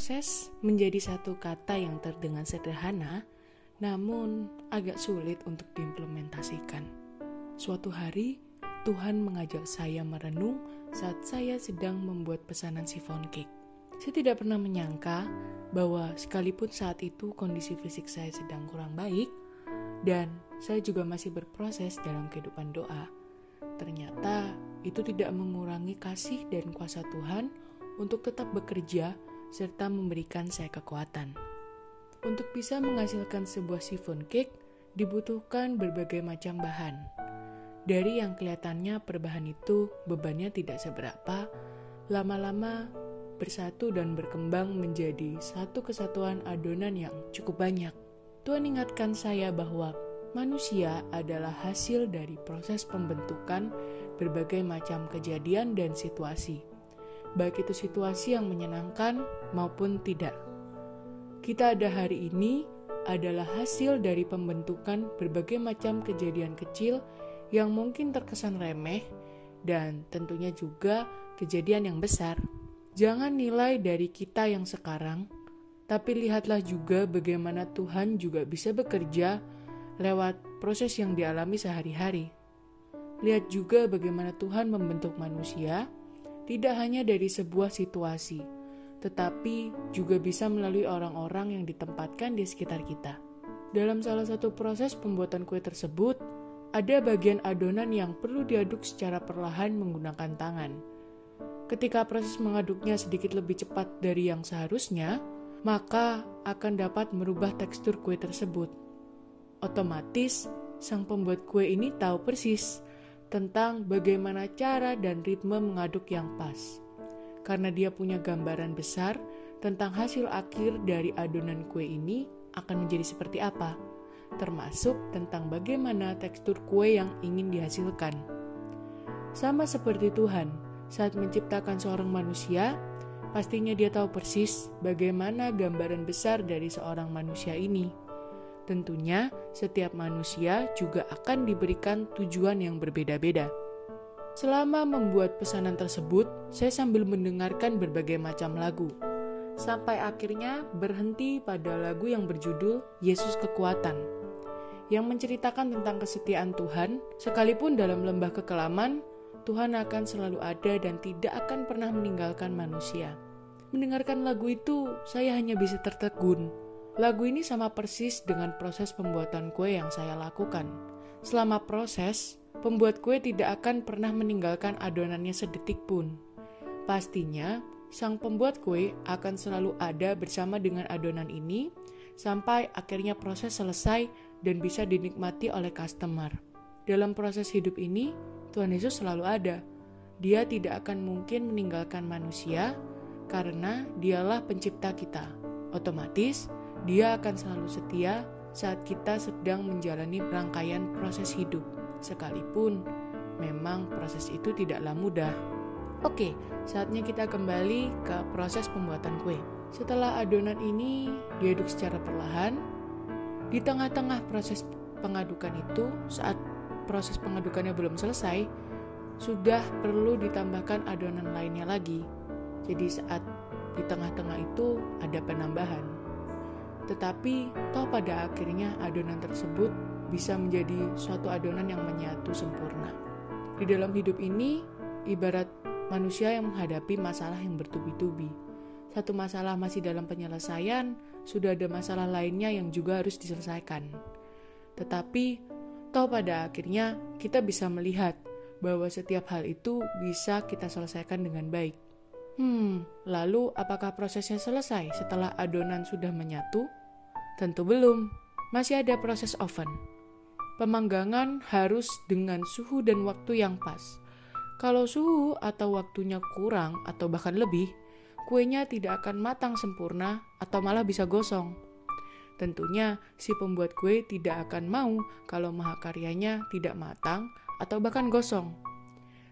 Proses menjadi satu kata yang terdengar sederhana, namun agak sulit untuk diimplementasikan. Suatu hari, Tuhan mengajak saya merenung saat saya sedang membuat pesanan sifon cake. Saya tidak pernah menyangka bahwa sekalipun saat itu kondisi fisik saya sedang kurang baik, dan saya juga masih berproses dalam kehidupan doa. Ternyata itu tidak mengurangi kasih dan kuasa Tuhan untuk tetap bekerja serta memberikan saya kekuatan. Untuk bisa menghasilkan sebuah sifon cake, dibutuhkan berbagai macam bahan. Dari yang kelihatannya per bahan itu bebannya tidak seberapa, lama-lama bersatu dan berkembang menjadi satu kesatuan adonan yang cukup banyak. Tuhan ingatkan saya bahwa manusia adalah hasil dari proses pembentukan berbagai macam kejadian dan situasi baik itu situasi yang menyenangkan maupun tidak. Kita ada hari ini adalah hasil dari pembentukan berbagai macam kejadian kecil yang mungkin terkesan remeh dan tentunya juga kejadian yang besar. Jangan nilai dari kita yang sekarang, tapi lihatlah juga bagaimana Tuhan juga bisa bekerja lewat proses yang dialami sehari-hari. Lihat juga bagaimana Tuhan membentuk manusia tidak hanya dari sebuah situasi, tetapi juga bisa melalui orang-orang yang ditempatkan di sekitar kita. Dalam salah satu proses pembuatan kue tersebut, ada bagian adonan yang perlu diaduk secara perlahan menggunakan tangan. Ketika proses mengaduknya sedikit lebih cepat dari yang seharusnya, maka akan dapat merubah tekstur kue tersebut. Otomatis, sang pembuat kue ini tahu persis tentang bagaimana cara dan ritme mengaduk yang pas. Karena dia punya gambaran besar tentang hasil akhir dari adonan kue ini akan menjadi seperti apa, termasuk tentang bagaimana tekstur kue yang ingin dihasilkan. Sama seperti Tuhan, saat menciptakan seorang manusia, pastinya dia tahu persis bagaimana gambaran besar dari seorang manusia ini Tentunya, setiap manusia juga akan diberikan tujuan yang berbeda-beda. Selama membuat pesanan tersebut, saya sambil mendengarkan berbagai macam lagu. Sampai akhirnya berhenti pada lagu yang berjudul Yesus Kekuatan, yang menceritakan tentang kesetiaan Tuhan, sekalipun dalam lembah kekelaman, Tuhan akan selalu ada dan tidak akan pernah meninggalkan manusia. Mendengarkan lagu itu, saya hanya bisa tertegun Lagu ini sama persis dengan proses pembuatan kue yang saya lakukan. Selama proses, pembuat kue tidak akan pernah meninggalkan adonannya sedetik pun. Pastinya, sang pembuat kue akan selalu ada bersama dengan adonan ini sampai akhirnya proses selesai dan bisa dinikmati oleh customer. Dalam proses hidup ini, Tuhan Yesus selalu ada. Dia tidak akan mungkin meninggalkan manusia karena dialah pencipta kita. Otomatis, dia akan selalu setia saat kita sedang menjalani rangkaian proses hidup, sekalipun memang proses itu tidaklah mudah. Oke, saatnya kita kembali ke proses pembuatan kue. Setelah adonan ini diaduk secara perlahan, di tengah-tengah proses pengadukan itu, saat proses pengadukannya belum selesai, sudah perlu ditambahkan adonan lainnya lagi. Jadi saat di tengah-tengah itu ada penambahan. Tetapi toh pada akhirnya adonan tersebut bisa menjadi suatu adonan yang menyatu sempurna. Di dalam hidup ini, ibarat manusia yang menghadapi masalah yang bertubi-tubi. Satu masalah masih dalam penyelesaian, sudah ada masalah lainnya yang juga harus diselesaikan. Tetapi, toh pada akhirnya kita bisa melihat bahwa setiap hal itu bisa kita selesaikan dengan baik. Hmm, lalu apakah prosesnya selesai setelah adonan sudah menyatu? Tentu belum, masih ada proses oven. Pemanggangan harus dengan suhu dan waktu yang pas. Kalau suhu atau waktunya kurang atau bahkan lebih, kuenya tidak akan matang sempurna atau malah bisa gosong. Tentunya si pembuat kue tidak akan mau kalau mahakaryanya tidak matang atau bahkan gosong.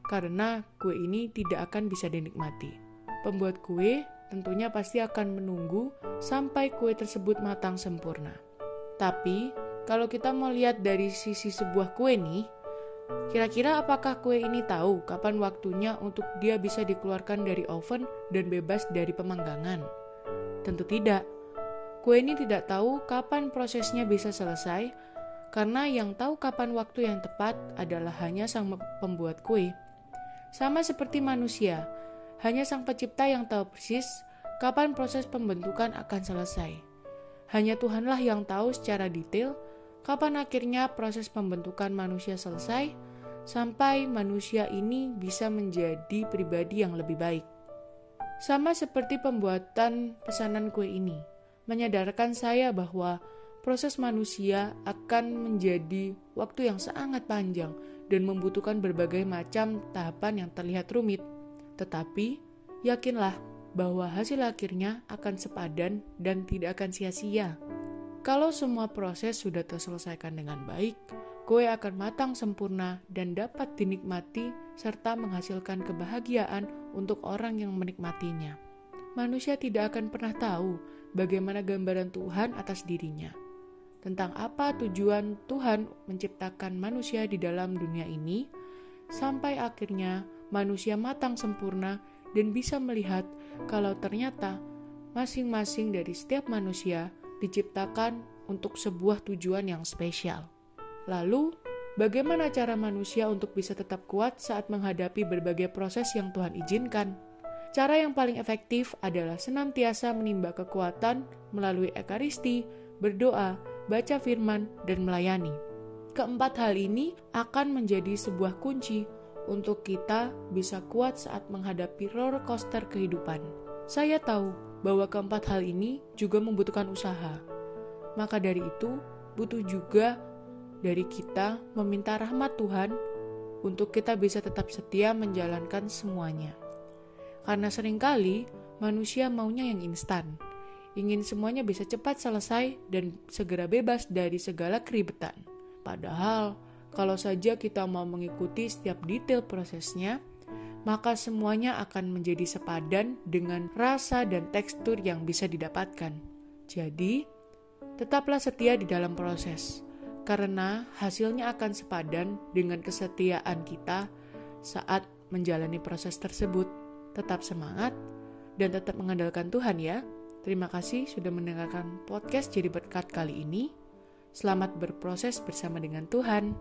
Karena kue ini tidak akan bisa dinikmati. Pembuat kue tentunya pasti akan menunggu sampai kue tersebut matang sempurna. Tapi, kalau kita mau lihat dari sisi sebuah kue nih, kira-kira apakah kue ini tahu kapan waktunya untuk dia bisa dikeluarkan dari oven dan bebas dari pemanggangan? Tentu tidak. Kue ini tidak tahu kapan prosesnya bisa selesai, karena yang tahu kapan waktu yang tepat adalah hanya sang pembuat kue. Sama seperti manusia, hanya sang pencipta yang tahu persis kapan proses pembentukan akan selesai. Hanya Tuhanlah yang tahu secara detail kapan akhirnya proses pembentukan manusia selesai sampai manusia ini bisa menjadi pribadi yang lebih baik. Sama seperti pembuatan pesanan kue ini, menyadarkan saya bahwa proses manusia akan menjadi waktu yang sangat panjang dan membutuhkan berbagai macam tahapan yang terlihat rumit. Tetapi, yakinlah bahwa hasil akhirnya akan sepadan dan tidak akan sia-sia. Kalau semua proses sudah terselesaikan dengan baik, kue akan matang sempurna dan dapat dinikmati serta menghasilkan kebahagiaan untuk orang yang menikmatinya. Manusia tidak akan pernah tahu bagaimana gambaran Tuhan atas dirinya. Tentang apa tujuan Tuhan menciptakan manusia di dalam dunia ini, sampai akhirnya manusia matang sempurna dan bisa melihat kalau ternyata masing-masing dari setiap manusia diciptakan untuk sebuah tujuan yang spesial. Lalu, bagaimana cara manusia untuk bisa tetap kuat saat menghadapi berbagai proses yang Tuhan izinkan? Cara yang paling efektif adalah senantiasa menimba kekuatan melalui ekaristi, berdoa, baca firman, dan melayani. Keempat hal ini akan menjadi sebuah kunci untuk kita bisa kuat saat menghadapi roller coaster kehidupan. Saya tahu bahwa keempat hal ini juga membutuhkan usaha. Maka dari itu, butuh juga dari kita meminta rahmat Tuhan untuk kita bisa tetap setia menjalankan semuanya. Karena sering kali manusia maunya yang instan, ingin semuanya bisa cepat selesai dan segera bebas dari segala keribetan. Padahal, kalau saja kita mau mengikuti setiap detail prosesnya, maka semuanya akan menjadi sepadan dengan rasa dan tekstur yang bisa didapatkan. Jadi, tetaplah setia di dalam proses karena hasilnya akan sepadan dengan kesetiaan kita saat menjalani proses tersebut. Tetap semangat dan tetap mengandalkan Tuhan ya. Terima kasih sudah mendengarkan podcast Jadi Berkat kali ini. Selamat berproses bersama dengan Tuhan.